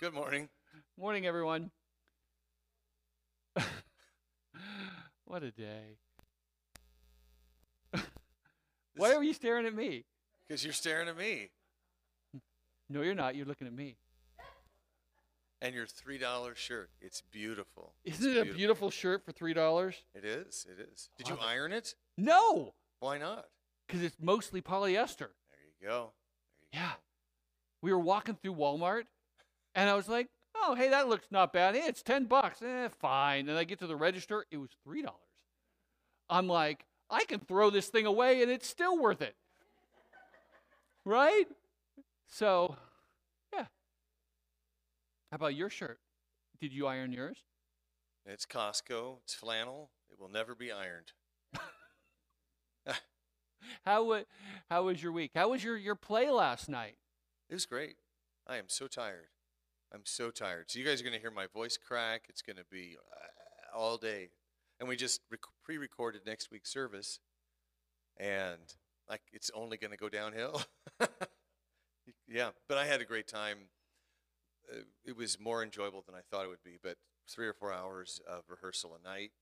Good morning. Morning, everyone. what a day. Why are you staring at me? Because you're staring at me. No, you're not. You're looking at me. And your three dollar shirt. It's beautiful. Isn't it a beautiful shirt for three dollars? It is. It is. Did you it. iron it? No, Why not? because it's mostly polyester. There you go. There you Yeah. go. We were walking through Walmart, and I was like, "Oh, hey, that looks not bad. Hey, it's ten bucks. Eh, fine." And I get to the register, it was three dollars. I'm like, I can throw this thing away, and it's still worth it, right? So, yeah. How about your shirt? Did you iron yours? It's Costco. It's flannel. It will never be ironed. How how was your week? How was your your play last night? It was great. I am so tired. I'm so tired. So you guys are going to hear my voice crack. It's going to be uh, all day. And we just rec- pre-recorded next week's service, and like it's only going to go downhill. yeah, but I had a great time. Uh, it was more enjoyable than I thought it would be. But three or four hours of rehearsal a night,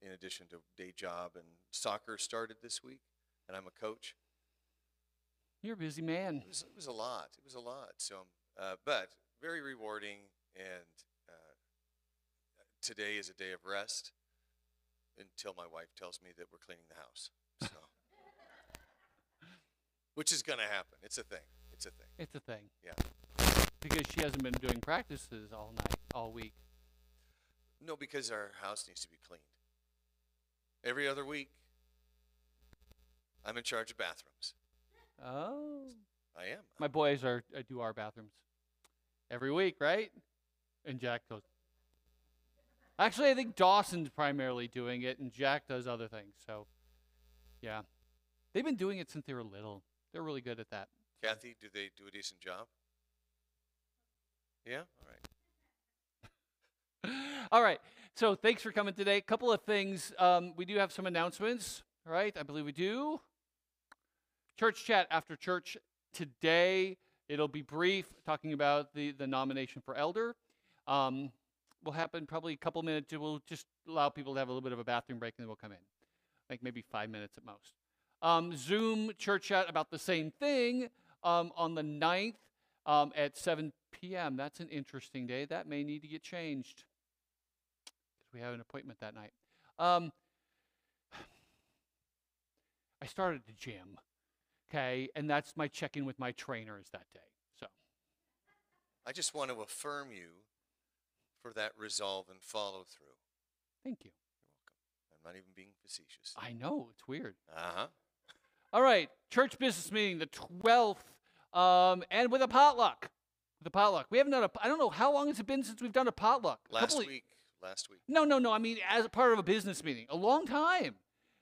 in addition to day job and soccer started this week, and I'm a coach. You're a busy man. It was, it was a lot. It was a lot. So, uh, but very rewarding. And uh, today is a day of rest until my wife tells me that we're cleaning the house. So, which is going to happen. It's a thing. It's a thing. It's a thing. Yeah. Because she hasn't been doing practices all night, all week. No, because our house needs to be cleaned. Every other week, I'm in charge of bathrooms. Oh. I am. My boys are uh, do our bathrooms every week, right? And Jack goes. Actually, I think Dawson's primarily doing it, and Jack does other things. So, yeah, they've been doing it since they were little. They're really good at that. Kathy, do they do a decent job? Yeah? All right. All right. So, thanks for coming today. A couple of things. Um, we do have some announcements, right? I believe we do. Church chat after church today. It'll be brief, talking about the, the nomination for elder. Um, will happen probably a couple minutes. We'll just allow people to have a little bit of a bathroom break and then we'll come in. Like maybe five minutes at most. Um, Zoom church chat about the same thing um, on the 9th um, at 7 p.m. That's an interesting day. That may need to get changed because we have an appointment that night. Um, I started the gym, okay, and that's my check in with my trainers that day. So, I just want to affirm you for that resolve and follow through. thank you. You're welcome. I'm not even being facetious. I know, it's weird. Uh huh. All right, church business meeting, the 12th, um, and with a potluck. The potluck. We haven't done a, I don't know, how long has it been since we've done a potluck? A Last of- week. Last week. No, no, no. I mean, as a part of a business meeting, a long time.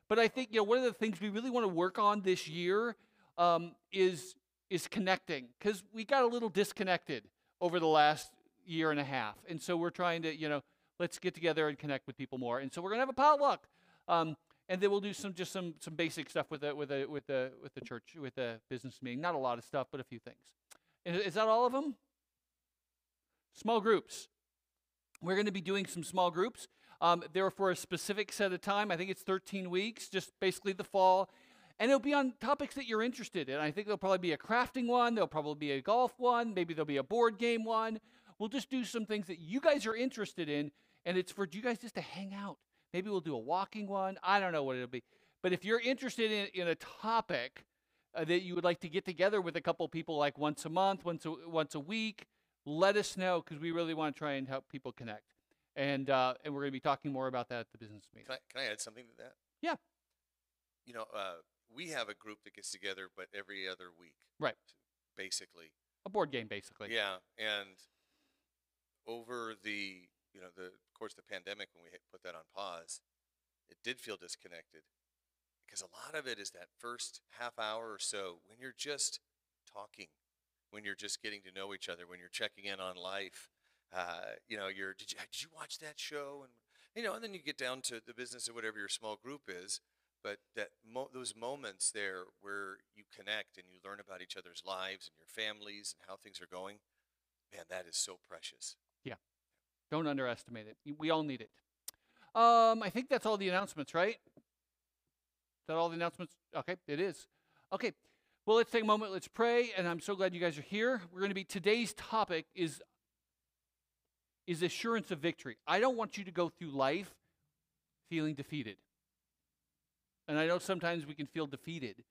But I think you know one of the things we really want to work on this year um, is is connecting because we got a little disconnected over the last year and a half, and so we're trying to you know let's get together and connect with people more. And so we're gonna have a potluck, um, and then we'll do some just some some basic stuff with the with the with the with the church with the business meeting. Not a lot of stuff, but a few things. Is, is that all of them? Small groups. We're going to be doing some small groups. Um, they're for a specific set of time. I think it's 13 weeks, just basically the fall. And it'll be on topics that you're interested in. I think there'll probably be a crafting one, there'll probably be a golf one, maybe there'll be a board game one. We'll just do some things that you guys are interested in, and it's for you guys just to hang out. Maybe we'll do a walking one. I don't know what it'll be. But if you're interested in, in a topic uh, that you would like to get together with a couple people like once a month, once a, once a week, let us know because we really want to try and help people connect. And uh, and we're going to be talking more about that at the business meeting. Can I, can I add something to that? Yeah. You know, uh, we have a group that gets together, but every other week. Right. Basically. A board game, basically. Yeah, and over the you know the of course the pandemic when we hit, put that on pause, it did feel disconnected because a lot of it is that first half hour or so when you're just talking, when you're just getting to know each other, when you're checking in on life. Uh, you know, you're did you did you watch that show and you know, and then you get down to the business of whatever your small group is. But that mo- those moments there where you connect and you learn about each other's lives and your families and how things are going, Man, that is so precious. Yeah. Don't underestimate it. We all need it. Um, I think that's all the announcements, right? Is that all the announcements? Okay, it is. Okay. Well, let's take a moment. Let's pray. And I'm so glad you guys are here. We're going to be today's topic is is assurance of victory. I don't want you to go through life feeling defeated. And I know sometimes we can feel defeated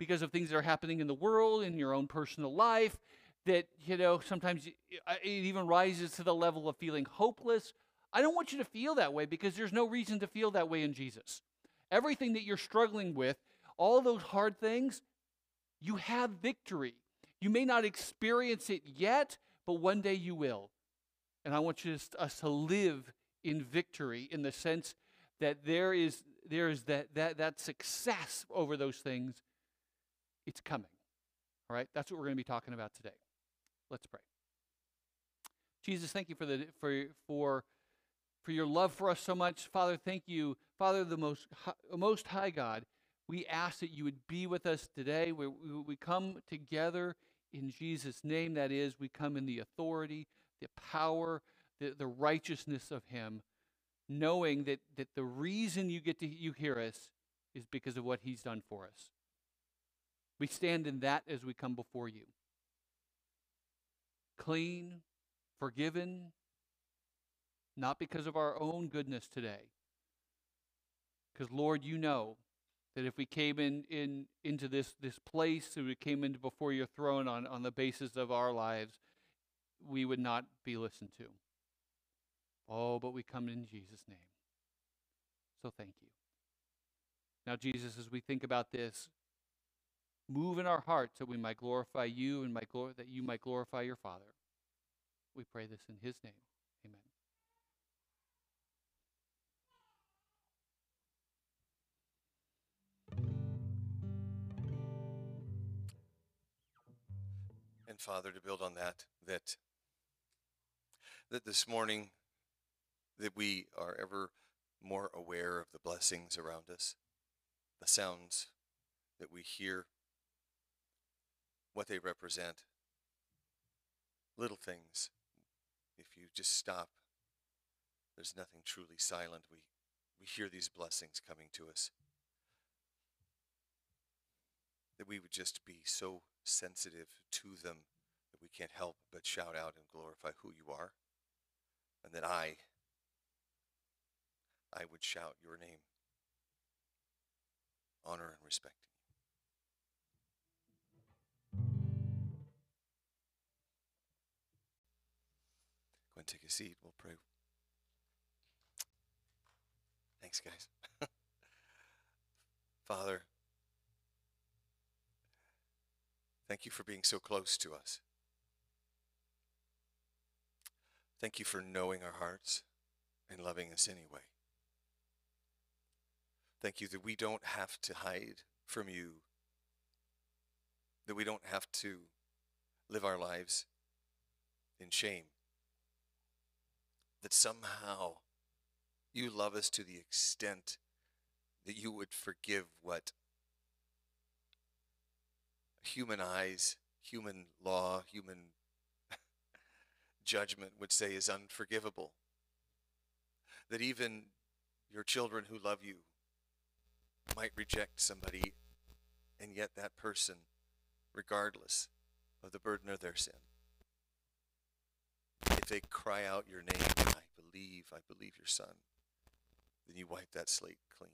because of things that are happening in the world, in your own personal life, that, you know, sometimes it even rises to the level of feeling hopeless. I don't want you to feel that way because there's no reason to feel that way in Jesus. Everything that you're struggling with, all those hard things, you have victory. You may not experience it yet, but one day you will. And I want you to, us to live in victory in the sense that there is there is that that that success over those things. It's coming. All right, that's what we're going to be talking about today. Let's pray. Jesus, thank you for the for for for your love for us so much, Father. Thank you, Father, the most hi- most high God. We ask that you would be with us today. We, we, we come together in Jesus' name. That is, we come in the authority, the power, the, the righteousness of Him, knowing that, that the reason you get to you hear us is because of what He's done for us. We stand in that as we come before you. Clean, forgiven, not because of our own goodness today. Because Lord, you know that if we came in, in into this this place, if we came into before your throne on, on the basis of our lives, we would not be listened to. Oh, but we come in Jesus' name. So thank you. Now, Jesus, as we think about this, move in our hearts that we might glorify you and might that you might glorify your Father. We pray this in his name. Amen. And Father, to build on that, that that this morning that we are ever more aware of the blessings around us, the sounds that we hear, what they represent. Little things. If you just stop, there's nothing truly silent. We we hear these blessings coming to us. That we would just be so sensitive to them that we can't help but shout out and glorify who you are. And that I, I would shout your name, honor and respecting you. Go and take a seat. We'll pray. Thanks, guys. Father, thank you for being so close to us. Thank you for knowing our hearts and loving us anyway. Thank you that we don't have to hide from you, that we don't have to live our lives in shame, that somehow you love us to the extent that you would forgive what human eyes, human law, human judgment would say is unforgivable. That even your children who love you might reject somebody, and yet that person, regardless of the burden of their sin, if they cry out your name, I believe, I believe your son, then you wipe that slate clean.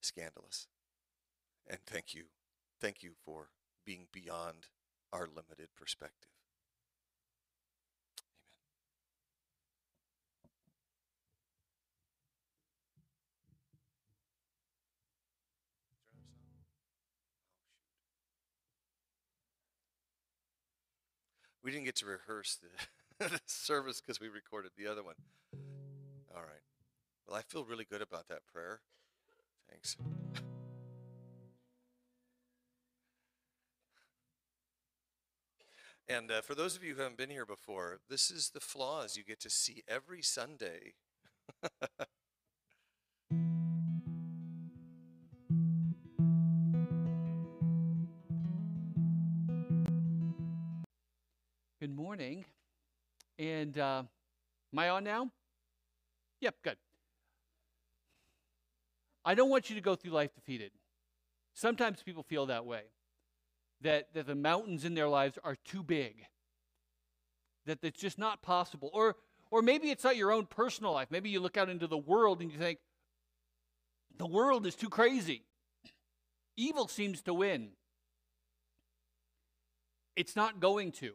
Scandalous. And thank you. Thank you for being beyond our limited perspective. We didn't get to rehearse the, the service because we recorded the other one. All right. Well, I feel really good about that prayer. Thanks. And uh, for those of you who haven't been here before, this is the flaws you get to see every Sunday. And uh, am I on now? Yep, good. I don't want you to go through life defeated. Sometimes people feel that way that, that the mountains in their lives are too big, that it's just not possible. Or, or maybe it's not your own personal life. Maybe you look out into the world and you think, the world is too crazy. Evil seems to win. It's not going to.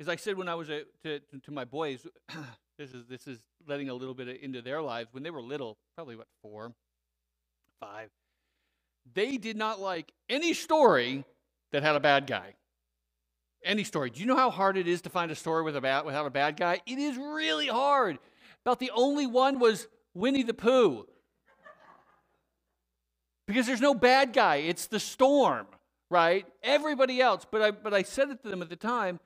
As I said when I was a, to, to my boys, this is, this is letting a little bit into their lives. When they were little, probably what, four, five, they did not like any story that had a bad guy. Any story. Do you know how hard it is to find a story with a bad, without a bad guy? It is really hard. About the only one was Winnie the Pooh. Because there's no bad guy, it's the storm, right? Everybody else, but I, but I said it to them at the time,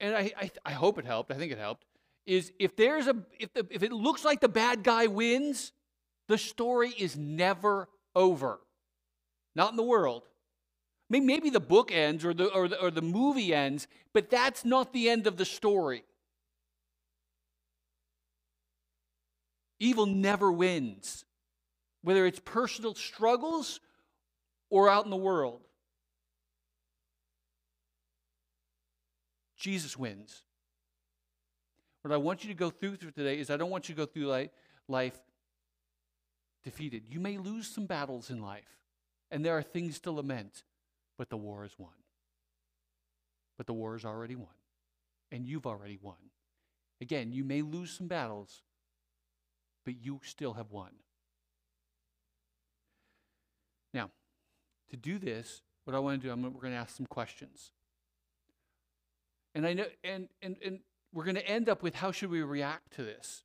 and I, I, I hope it helped, I think it helped, is if there's a if, the, if it looks like the bad guy wins, the story is never over. Not in the world. Mean, maybe the book ends or the, or the, or the movie ends, but that's not the end of the story. Evil never wins, whether it's personal struggles or out in the world. Jesus wins. What I want you to go through through today is I don't want you to go through life defeated. You may lose some battles in life, and there are things to lament, but the war is won. But the war is already won, and you've already won. Again, you may lose some battles, but you still have won. Now, to do this, what I want to do, I'm, we're going to ask some questions. And I know, and, and, and we're going to end up with how should we react to this?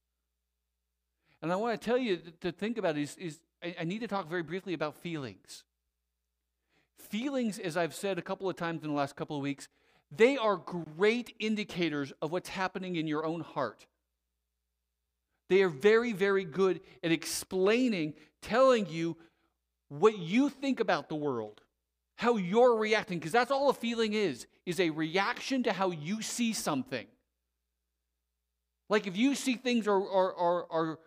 And I want to tell you to think about is, is I, I need to talk very briefly about feelings. Feelings, as I've said a couple of times in the last couple of weeks, they are great indicators of what's happening in your own heart. They are very, very good at explaining, telling you what you think about the world, how you're reacting, because that's all a feeling is, is a reaction to how you see something. Like if you see things are,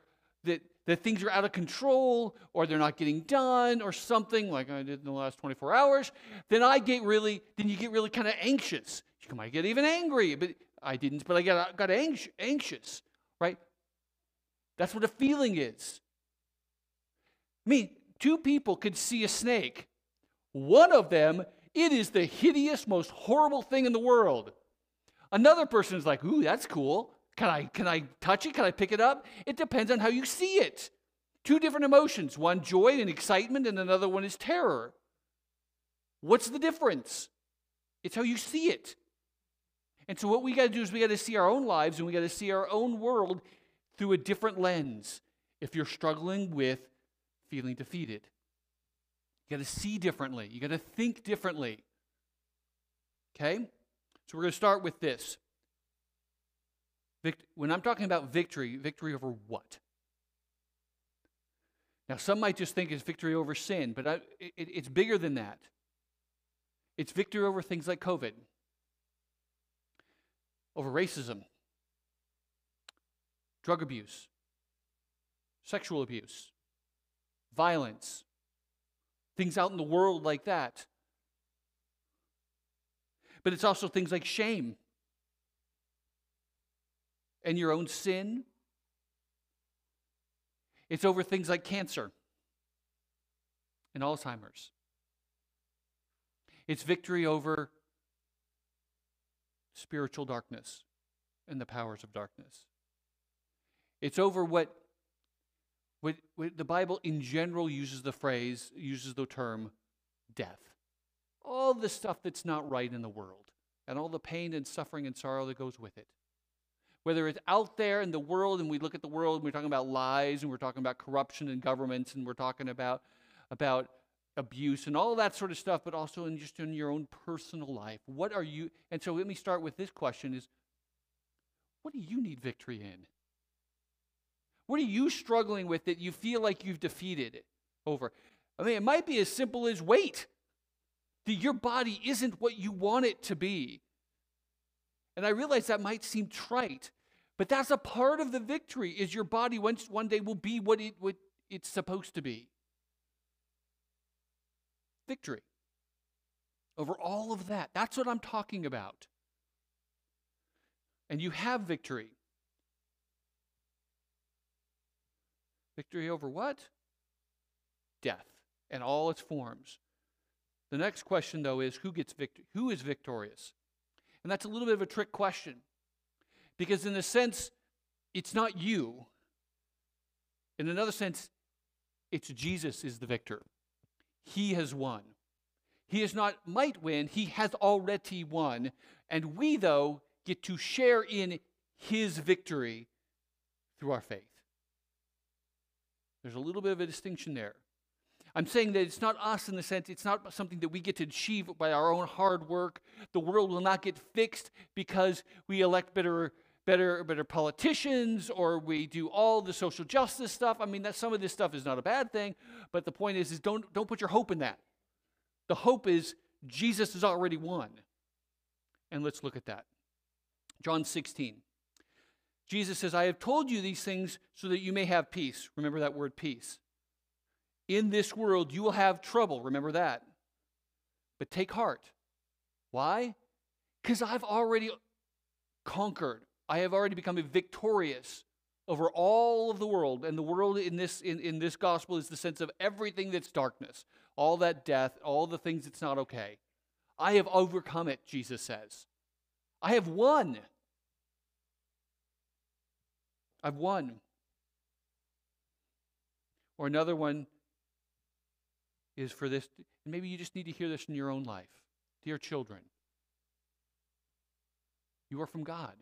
that, that things are out of control or they're not getting done or something like I did in the last 24 hours, then I get really, then you get really kind of anxious. You might get even angry, but I didn't, but I got, got anxious, right? That's what a feeling is. I mean, two people could see a snake. One of them, it is the hideous, most horrible thing in the world. Another person is like, ooh, that's cool. Can I, can I touch it? Can I pick it up? It depends on how you see it. Two different emotions one joy and excitement, and another one is terror. What's the difference? It's how you see it. And so, what we got to do is we got to see our own lives and we got to see our own world through a different lens if you're struggling with feeling defeated. You got to see differently, you got to think differently. Okay? So, we're going to start with this Vict- when I'm talking about victory, victory over what? Now, some might just think it's victory over sin, but I, it, it's bigger than that. It's victory over things like COVID, over racism, drug abuse, sexual abuse, violence, things out in the world like that. But it's also things like shame and your own sin. It's over things like cancer and Alzheimer's. It's victory over spiritual darkness and the powers of darkness. It's over what, the Bible in general uses the phrase, uses the term death. All the stuff that's not right in the world, and all the pain and suffering and sorrow that goes with it. Whether it's out there in the world and we look at the world and we're talking about lies and we're talking about corruption in governments and we're talking about about abuse and all that sort of stuff but also in just in your own personal life. What are you and so let me start with this question is what do you need victory in what are you struggling with that you feel like you've defeated it over i mean it might be as simple as weight that your body isn't what you want it to be. And I realize that might seem trite, but that's a part of the victory is your body once one day will be what it what it's supposed to be. Victory. Over all of that. That's what I'm talking about. And you have victory. Victory over what? Death and all its forms. The next question though is who gets victory? Who is victorious? And that's a little bit of a trick question. Because in a sense it's not you. In another sense it's Jesus is the victor. He has won. He is not might win, he has already won. And we though get to share in his victory through our faith. There's a little bit of a distinction there. I'm saying that it's not us in the sense, it's not something that we get to achieve by our own hard work. The world will not get fixed because we elect better, better, better politicians or we do all the social justice stuff. I mean, that some of this stuff is not a bad thing, but the point is, is don't, don't put your hope in that. The hope is Jesus has already won. And let's look at that. John 16. Jesus says, I have told you these things so that you may have peace. Remember that word peace. In this world, you will have trouble. Remember that. But take heart. Why? Because I've already conquered. I have already become victorious over all of the world. And the world in this, in, in this gospel is the sense of everything that's darkness, all that death, all the things that's not okay. I have overcome it, Jesus says. I have won. I've won. Or another one is for this, maybe you just need to hear this in your own life. Dear children, you are from God.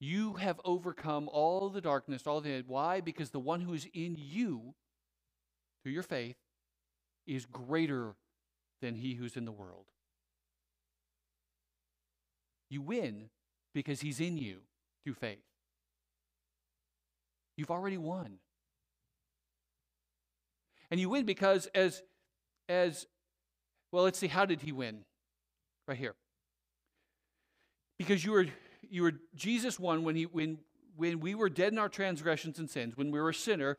You have overcome all the darkness, all the why? Because the one who is in you through your faith is greater than he who's in the world. You win because he's in you through faith. You've already won. And you win because as as well, let's see, how did he win? Right here. Because you were you were Jesus won when he when when we were dead in our transgressions and sins, when we were a sinner,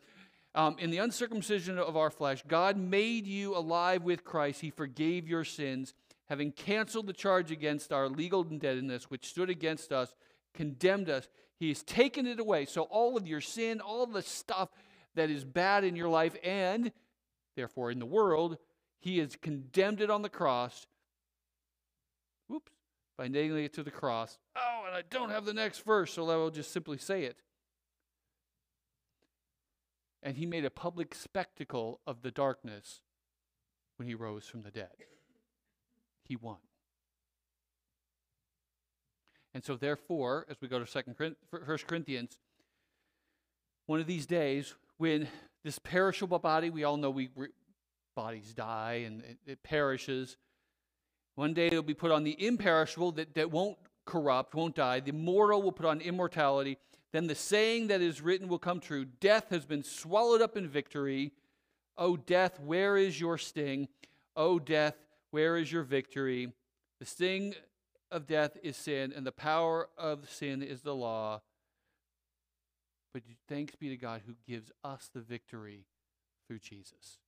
um, in the uncircumcision of our flesh, God made you alive with Christ. He forgave your sins, having canceled the charge against our legal indebtedness, which stood against us, condemned us. He has taken it away. So, all of your sin, all the stuff that is bad in your life and therefore in the world, He has condemned it on the cross. Whoops, by nailing it to the cross. Oh, and I don't have the next verse, so I will just simply say it. And He made a public spectacle of the darkness when He rose from the dead. He won. And so, therefore, as we go to Second First Corinthians, one of these days, when this perishable body, we all know we bodies die and it, it perishes. One day it'll be put on the imperishable that, that won't corrupt, won't die. The mortal will put on immortality. Then the saying that is written will come true Death has been swallowed up in victory. O death, where is your sting? O death, where is your victory? The sting of death is sin, and the power of sin is the law. But thanks be to God who gives us the victory through Jesus.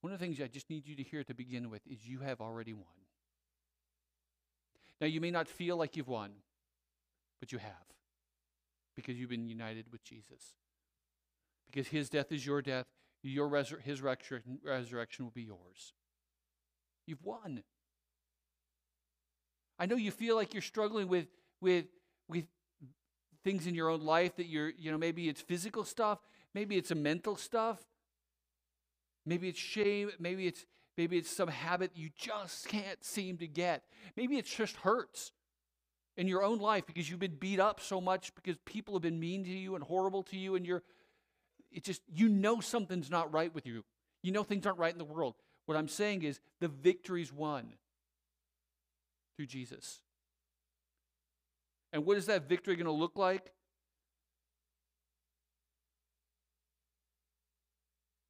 One of the things I just need you to hear to begin with is you have already won. Now, you may not feel like you've won, but you have because you've been united with Jesus. Because his death is your death, your resur- his resurrection will be yours. You've won. I know you feel like you're struggling with, with, with things in your own life that you're, you know, maybe it's physical stuff, maybe it's a mental stuff, maybe it's shame, maybe it's maybe it's some habit you just can't seem to get. Maybe it just hurts in your own life because you've been beat up so much because people have been mean to you and horrible to you and you're it just you know something's not right with you. You know things aren't right in the world. What I'm saying is the victory's won through Jesus. And what is that victory going to look like?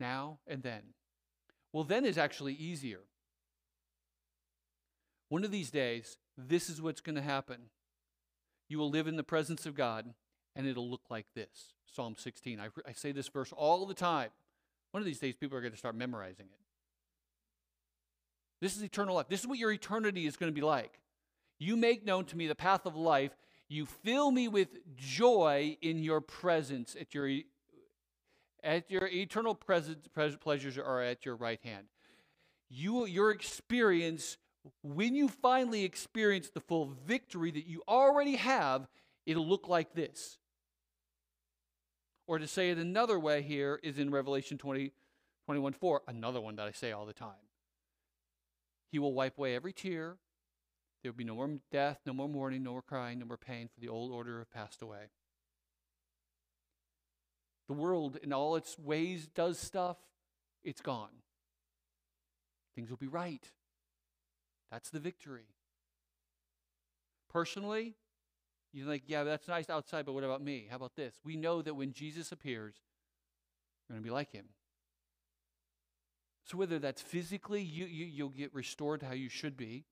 Now and then. Well, then is actually easier. One of these days, this is what's going to happen. You will live in the presence of God, and it'll look like this. Psalm 16. I, I say this verse all the time. One of these days, people are going to start memorizing it. This is eternal life. This is what your eternity is going to be like. You make known to me the path of life. You fill me with joy in your presence. At your, at your eternal presence, pleasures are at your right hand. You, your experience, when you finally experience the full victory that you already have, it'll look like this. Or to say it another way here is in Revelation 20, 21 4, another one that I say all the time. He will wipe away every tear. There will be no more death, no more mourning, no more crying, no more pain, for the old order have passed away. The world, in all its ways, does stuff, it's gone. Things will be right. That's the victory. Personally, you're like, yeah, that's nice outside, but what about me? How about this? We know that when Jesus appears, we're going to be like him. So whether that's physically, you, you, you'll get restored to how you should be.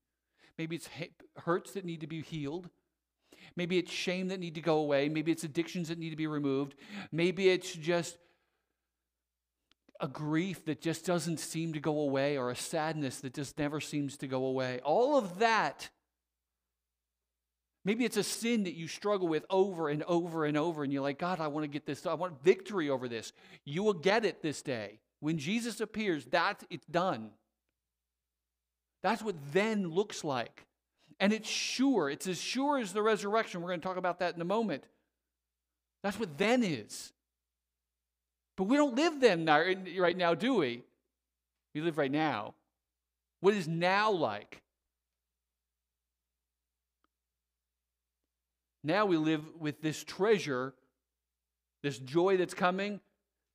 Maybe it's hurts that need to be healed. Maybe it's shame that need to go away. Maybe it's addictions that need to be removed. Maybe it's just a grief that just doesn't seem to go away or a sadness that just never seems to go away. All of that. Maybe it's a sin that you struggle with over and over and over, and you're like, God, I want to get this. I want victory over this. You will get it this day. When Jesus appears, that it's done. That's what then looks like. And it's sure. It's as sure as the resurrection. We're going to talk about that in a moment. That's what then is. But we don't live then right now, do we? We live right now. What is now like? Now we live with this treasure, this joy that's coming,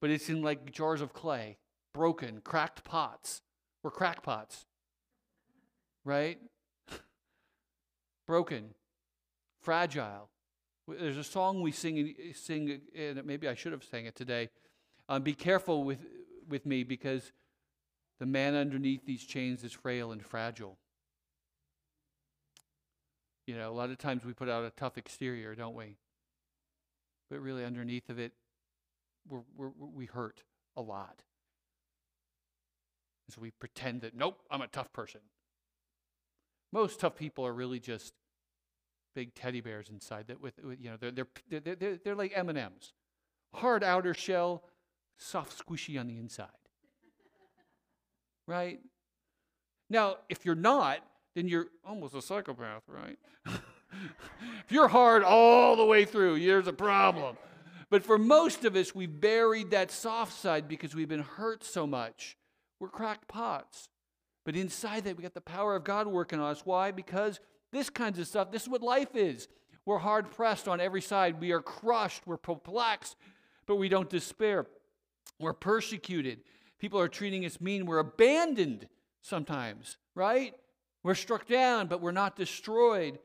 but it's in like jars of clay, broken, cracked pots. We're crackpots, right? broken, fragile. There's a song we sing, sing and maybe I should have sang it today. Um, be careful with, with me because the man underneath these chains is frail and fragile. You know, a lot of times we put out a tough exterior, don't we? But really, underneath of it, we're, we're, we hurt a lot. so we pretend that, nope, I'm a tough person. Most tough people are really just big teddy bears inside that with, with you know they're they're they're, they're, like M&Ms. Hard outer shell, soft squishy on the inside. right? Now, if you're not, then you're almost a psychopath, right? if you're hard all the way through, there's a problem. But for most of us, we've buried that soft side because we've been hurt so much. We're cracked pots. But inside that, we got the power of God working on us. Why? Because this kinds of stuff, this is what life is. We're hard pressed on every side. We are crushed. We're perplexed, but we don't despair. We're persecuted. People are treating us mean. We're abandoned sometimes, right? We're struck down, but we're not destroyed.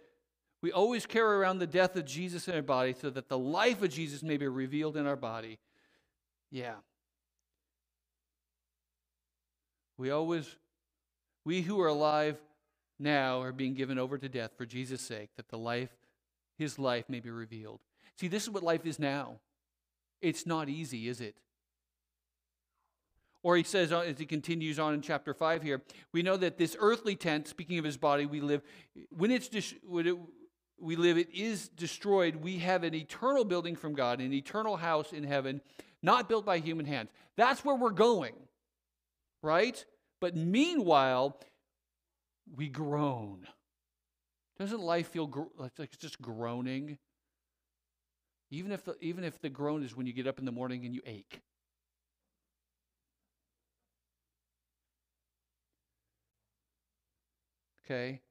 We always carry around the death of Jesus in our body so that the life of Jesus may be revealed in our body. Yeah. We always, we who are alive now are being given over to death for Jesus' sake, that the life, his life may be revealed. See, this is what life is now. It's not easy, is it? Or he says, uh, as he continues on in chapter 5 here, we know that this earthly tent, speaking of his body, we live, when it's when it, we live, it is destroyed. We have an eternal building from God, an eternal house in heaven, not built by human hands. That's where we're going, right? But meanwhile, we groan. Doesn't life feel gro- like it's just groaning? Even if, the, even if the groan is when you get up in the morning and you ache. Okay?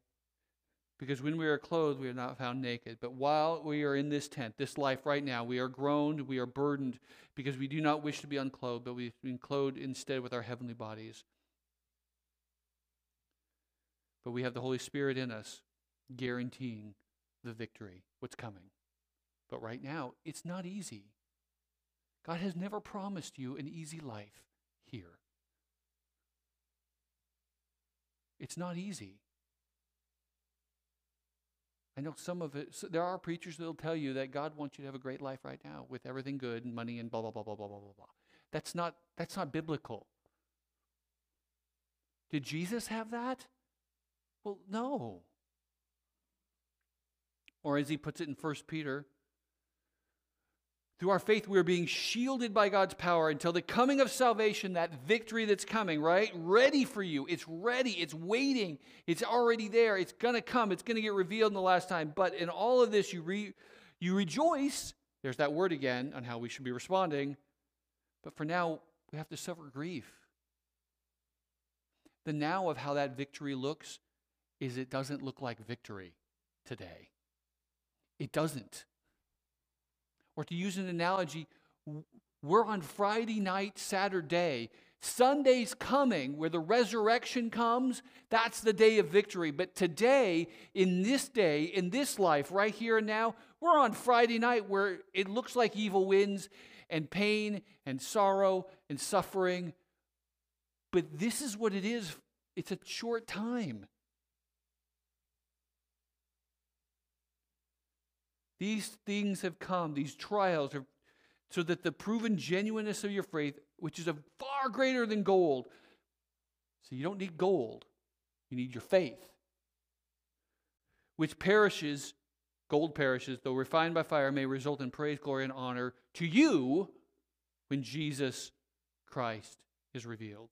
Because when we are clothed, we are not found naked. But while we are in this tent, this life right now, we are groaned, we are burdened, because we do not wish to be unclothed, but we've been clothed instead with our heavenly bodies. But we have the Holy Spirit in us, guaranteeing the victory, what's coming. But right now, it's not easy. God has never promised you an easy life here. It's not easy. I know some of it, so there are preachers that'll tell you that God wants you to have a great life right now with everything good and money and blah, blah, blah, blah, blah, blah, blah, blah. That's not, that's not biblical. Did Jesus have that? Well, no. Or as he puts it in 1 Peter, through our faith, we are being shielded by God's power until the coming of salvation, that victory that's coming, right? Ready for you. It's ready. It's waiting. It's already there. It's going to come. It's going to get revealed in the last time. But in all of this, you, re- you rejoice. There's that word again on how we should be responding. But for now, we have to suffer grief. The now of how that victory looks is it doesn't look like victory today. It doesn't. Or to use an analogy, we're on Friday night, Saturday. Sunday's coming where the resurrection comes. That's the day of victory. But today, in this day, in this life, right here and now, we're on Friday night where it looks like evil wins and pain and sorrow and suffering. But this is what it is it's a short time. These things have come, these trials, are, so that the proven genuineness of your faith, which is a far greater than gold. So you don't need gold, you need your faith, which perishes, gold perishes, though refined by fire, may result in praise, glory, and honor to you when Jesus Christ is revealed.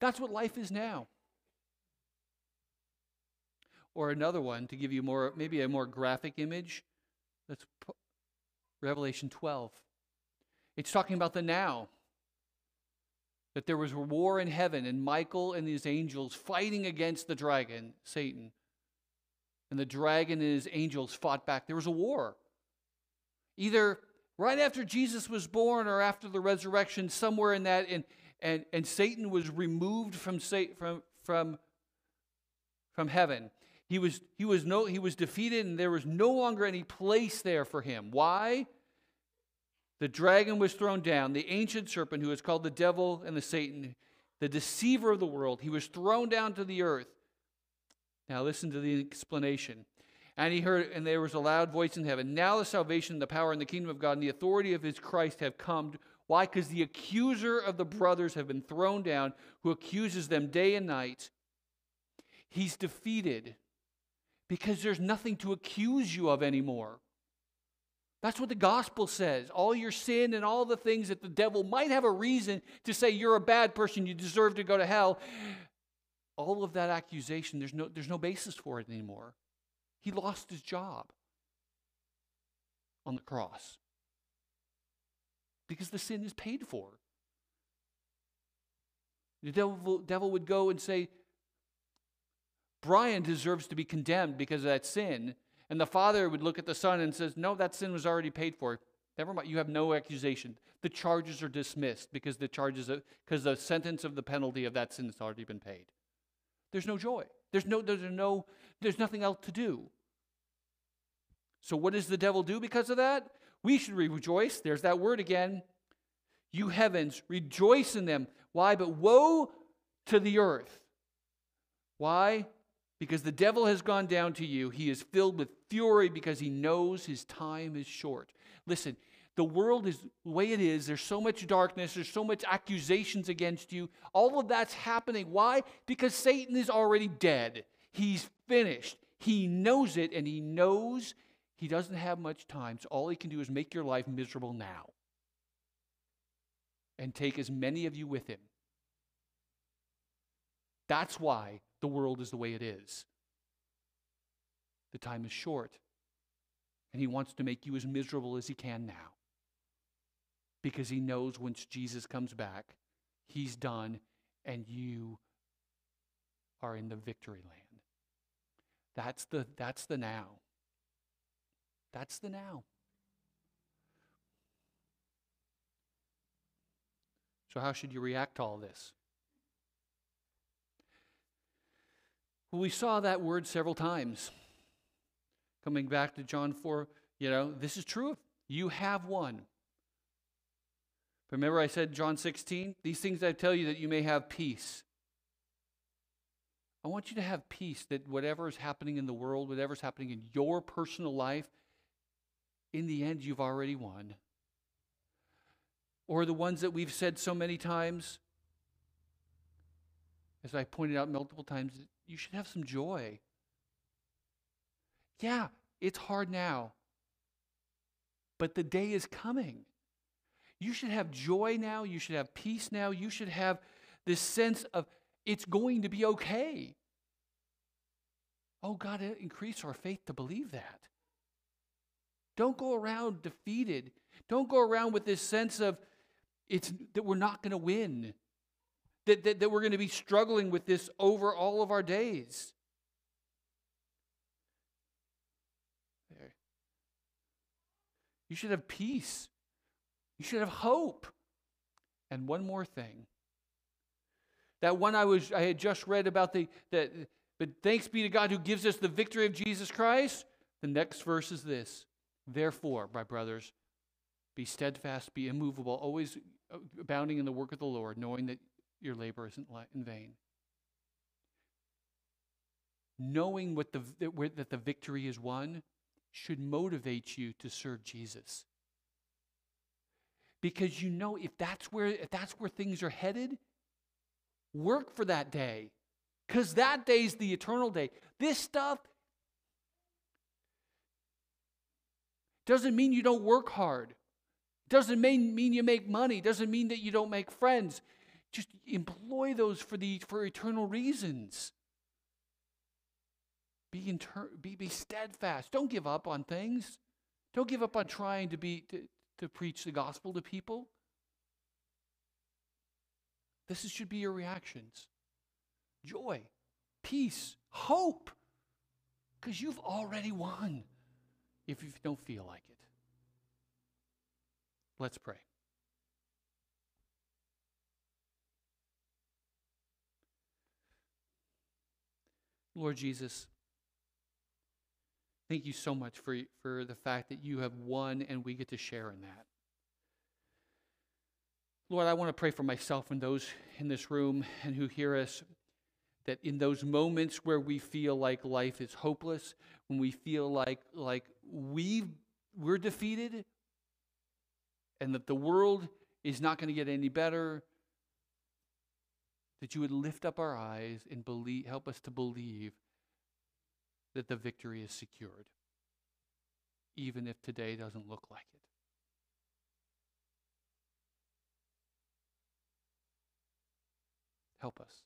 That's what life is now. Or another one to give you more, maybe a more graphic image. That's Revelation 12. It's talking about the now. That there was war in heaven, and Michael and his angels fighting against the dragon, Satan. And the dragon and his angels fought back. There was a war. Either right after Jesus was born or after the resurrection, somewhere in that, and, and, and Satan was removed from, from, from, from heaven. He was, he, was no, he was defeated, and there was no longer any place there for him. Why? The dragon was thrown down, the ancient serpent who is called the devil and the Satan, the deceiver of the world. He was thrown down to the earth. Now listen to the explanation. And he heard, and there was a loud voice in heaven. Now the salvation, the power, and the kingdom of God, and the authority of his Christ have come. Why? Because the accuser of the brothers have been thrown down, who accuses them day and night. He's defeated because there's nothing to accuse you of anymore. That's what the gospel says. All your sin and all the things that the devil might have a reason to say you're a bad person, you deserve to go to hell. All of that accusation, there's no, there's no basis for it anymore. He lost his job on the cross because the sin is paid for. The devil, devil would go and say, Brian deserves to be condemned because of that sin. And the father would look at the son and says, No, that sin was already paid for. Never mind, you have no accusation. The charges are dismissed because the charges because the sentence of the penalty of that sin has already been paid. There's no joy. There's no there's no there's nothing else to do. So what does the devil do because of that? We should rejoice. There's that word again. You heavens, rejoice in them. Why? But woe to the earth. Why? Because the devil has gone down to you. He is filled with fury because he knows his time is short. Listen, the world is the way it is. There's so much darkness. There's so much accusations against you. All of that's happening. Why? Because Satan is already dead. He's finished. He knows it, and he knows he doesn't have much time. So all he can do is make your life miserable now and take as many of you with him. That's why the world is the way it is. The time is short. And he wants to make you as miserable as he can now. Because he knows once Jesus comes back, he's done and you are in the victory land. That's the, that's the now. That's the now. So, how should you react to all this? Well, we saw that word several times. Coming back to John 4, you know, this is true. You have won. Remember, I said, John 16, these things I tell you that you may have peace. I want you to have peace that whatever is happening in the world, whatever's happening in your personal life, in the end, you've already won. Or the ones that we've said so many times, as I pointed out multiple times, you should have some joy. Yeah, it's hard now, but the day is coming. You should have joy now. You should have peace now. You should have this sense of it's going to be okay. Oh, God, increase our faith to believe that. Don't go around defeated. Don't go around with this sense of it's that we're not going to win, that, that, that we're going to be struggling with this over all of our days. There. You should have peace. You should have hope. And one more thing. That one I was I had just read about the that but thanks be to God who gives us the victory of Jesus Christ. The next verse is this. Therefore, my brothers, be steadfast, be immovable, always abounding in the work of the Lord, knowing that your labor isn't in vain. Knowing what the, that the victory is won should motivate you to serve Jesus. Because you know if that's where if that's where things are headed, work for that day. Because that day is the eternal day. This stuff doesn't mean you don't work hard. Doesn't mean, mean you make money. Doesn't mean that you don't make friends. Just employ those for, the, for eternal reasons. Be, inter- be, be steadfast. Don't give up on things. Don't give up on trying to, be, to, to preach the gospel to people. This is, should be your reactions joy, peace, hope, because you've already won if you don't feel like it. Let's pray. Lord Jesus, thank you so much for, for the fact that you have won and we get to share in that. Lord, I want to pray for myself and those in this room and who hear us that in those moments where we feel like life is hopeless, when we feel like, like we we're defeated and that the world is not going to get any better, that you would lift up our eyes and believe, help us to believe that the victory is secured, even if today doesn't look like it. Help us.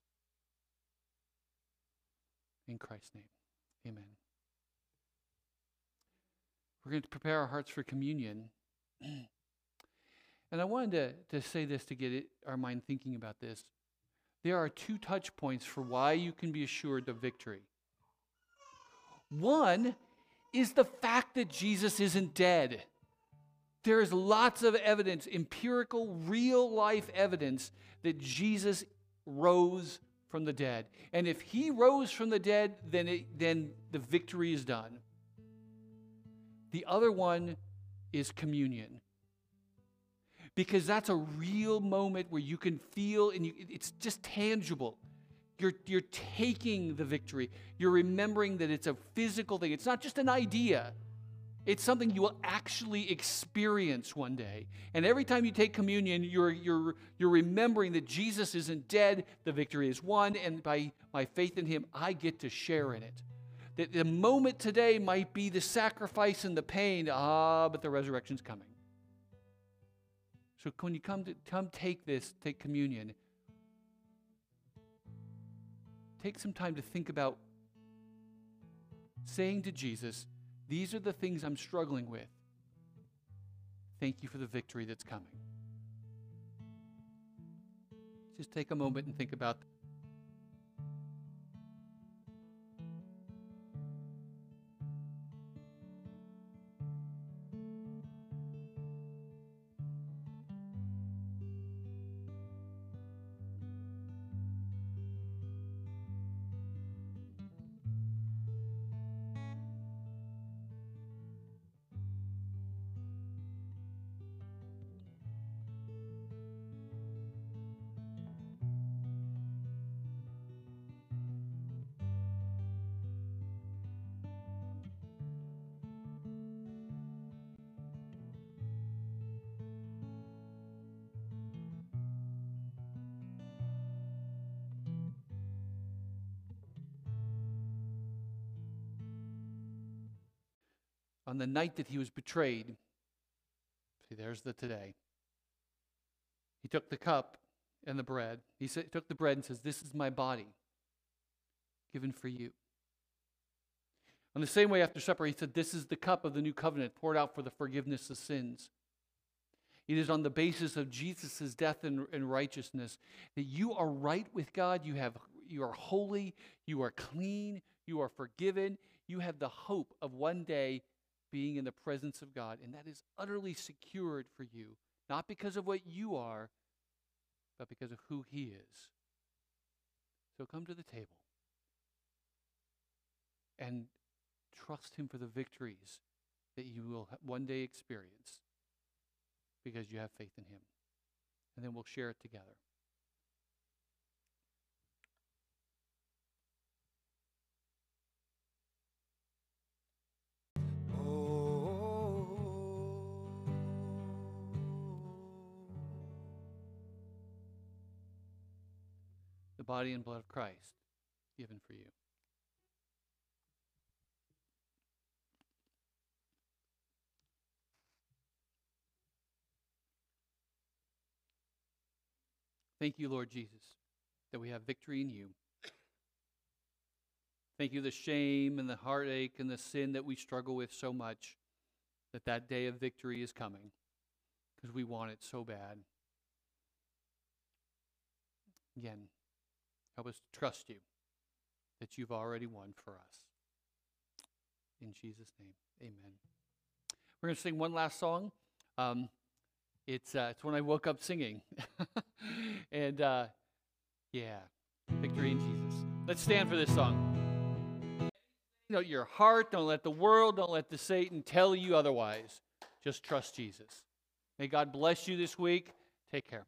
In Christ's name, amen. We're going to prepare our hearts for communion. and I wanted to, to say this to get it, our mind thinking about this. There are two touch points for why you can be assured of victory. One is the fact that Jesus isn't dead. There is lots of evidence, empirical, real life evidence, that Jesus rose from the dead. And if he rose from the dead, then, it, then the victory is done. The other one is communion. Because that's a real moment where you can feel and you, it's just tangible. You're, you're taking the victory. You're remembering that it's a physical thing. It's not just an idea. It's something you will actually experience one day. And every time you take communion, you're, you're, you're remembering that Jesus isn't dead, the victory is won, and by my faith in him, I get to share in it. That the moment today might be the sacrifice and the pain, ah, but the resurrection's coming. So when you come to come take this, take communion, take some time to think about saying to Jesus, these are the things I'm struggling with. Thank you for the victory that's coming. Just take a moment and think about on the night that he was betrayed, see, there's the today. He took the cup and the bread. He said, took the bread and says, This is my body given for you. In the same way, after supper, he said, This is the cup of the new covenant poured out for the forgiveness of sins. It is on the basis of Jesus' death and, and righteousness that you are right with God. You, have, you are holy. You are clean. You are forgiven. You have the hope of one day being in the presence of God. And that is utterly secured for you, not because of what you are, but because of who He is. So come to the table and trust Him for the victories that you will one day experience because you have faith in Him. And then we'll share it together. Body and blood of Christ given for you. Thank you, Lord Jesus, that we have victory in you. Thank you, the shame and the heartache and the sin that we struggle with so much, that that day of victory is coming because we want it so bad. Again, help us to trust you that you've already won for us. In Jesus' name, amen. We're going to sing one last song. Um, it's, uh, it's when I woke up singing. and uh, yeah, victory in Jesus. Let's stand for this song. You know, your heart, don't let the world, don't let the Satan tell you otherwise. Just trust Jesus. May God bless you this week. Take care.